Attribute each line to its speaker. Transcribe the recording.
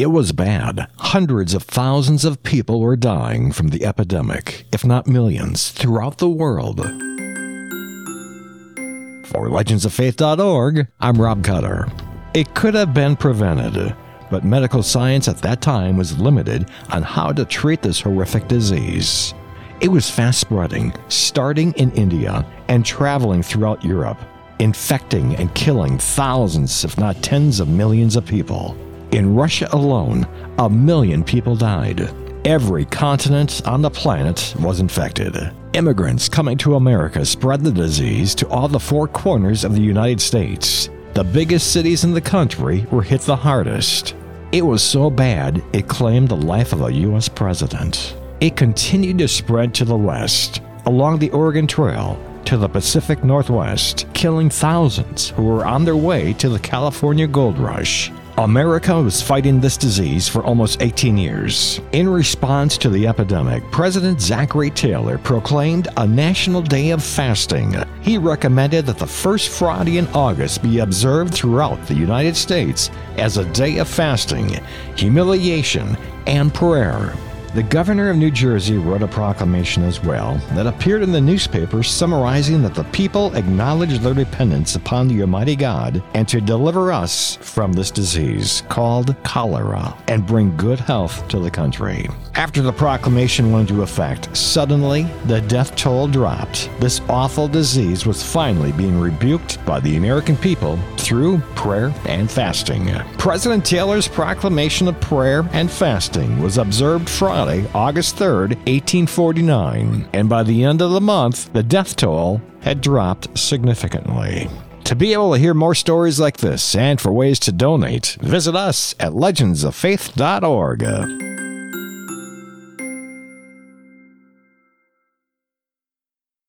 Speaker 1: It was bad. Hundreds of thousands of people were dying from the epidemic, if not millions, throughout the world. For legendsoffaith.org, I'm Rob Cutter. It could have been prevented, but medical science at that time was limited on how to treat this horrific disease. It was fast spreading, starting in India and traveling throughout Europe, infecting and killing thousands, if not tens of millions of people. In Russia alone, a million people died. Every continent on the planet was infected. Immigrants coming to America spread the disease to all the four corners of the United States. The biggest cities in the country were hit the hardest. It was so bad, it claimed the life of a U.S. president. It continued to spread to the west, along the Oregon Trail, to the Pacific Northwest, killing thousands who were on their way to the California gold rush. America was fighting this disease for almost 18 years. In response to the epidemic, President Zachary Taylor proclaimed a national day of fasting. He recommended that the first Friday in August be observed throughout the United States as a day of fasting, humiliation, and prayer. The governor of New Jersey wrote a proclamation as well that appeared in the newspaper summarizing that the people acknowledge their dependence upon the Almighty God and to deliver us from this disease called cholera and bring good health to the country. After the proclamation went into effect, suddenly the death toll dropped. This awful disease was finally being rebuked by the American people through prayer and fasting. President Taylor's proclamation of prayer and fasting was observed Friday August 3rd, 1849, and by the end of the month, the death toll had dropped significantly. To be able to hear more stories like this and for ways to donate, visit us at legendsoffaith.org.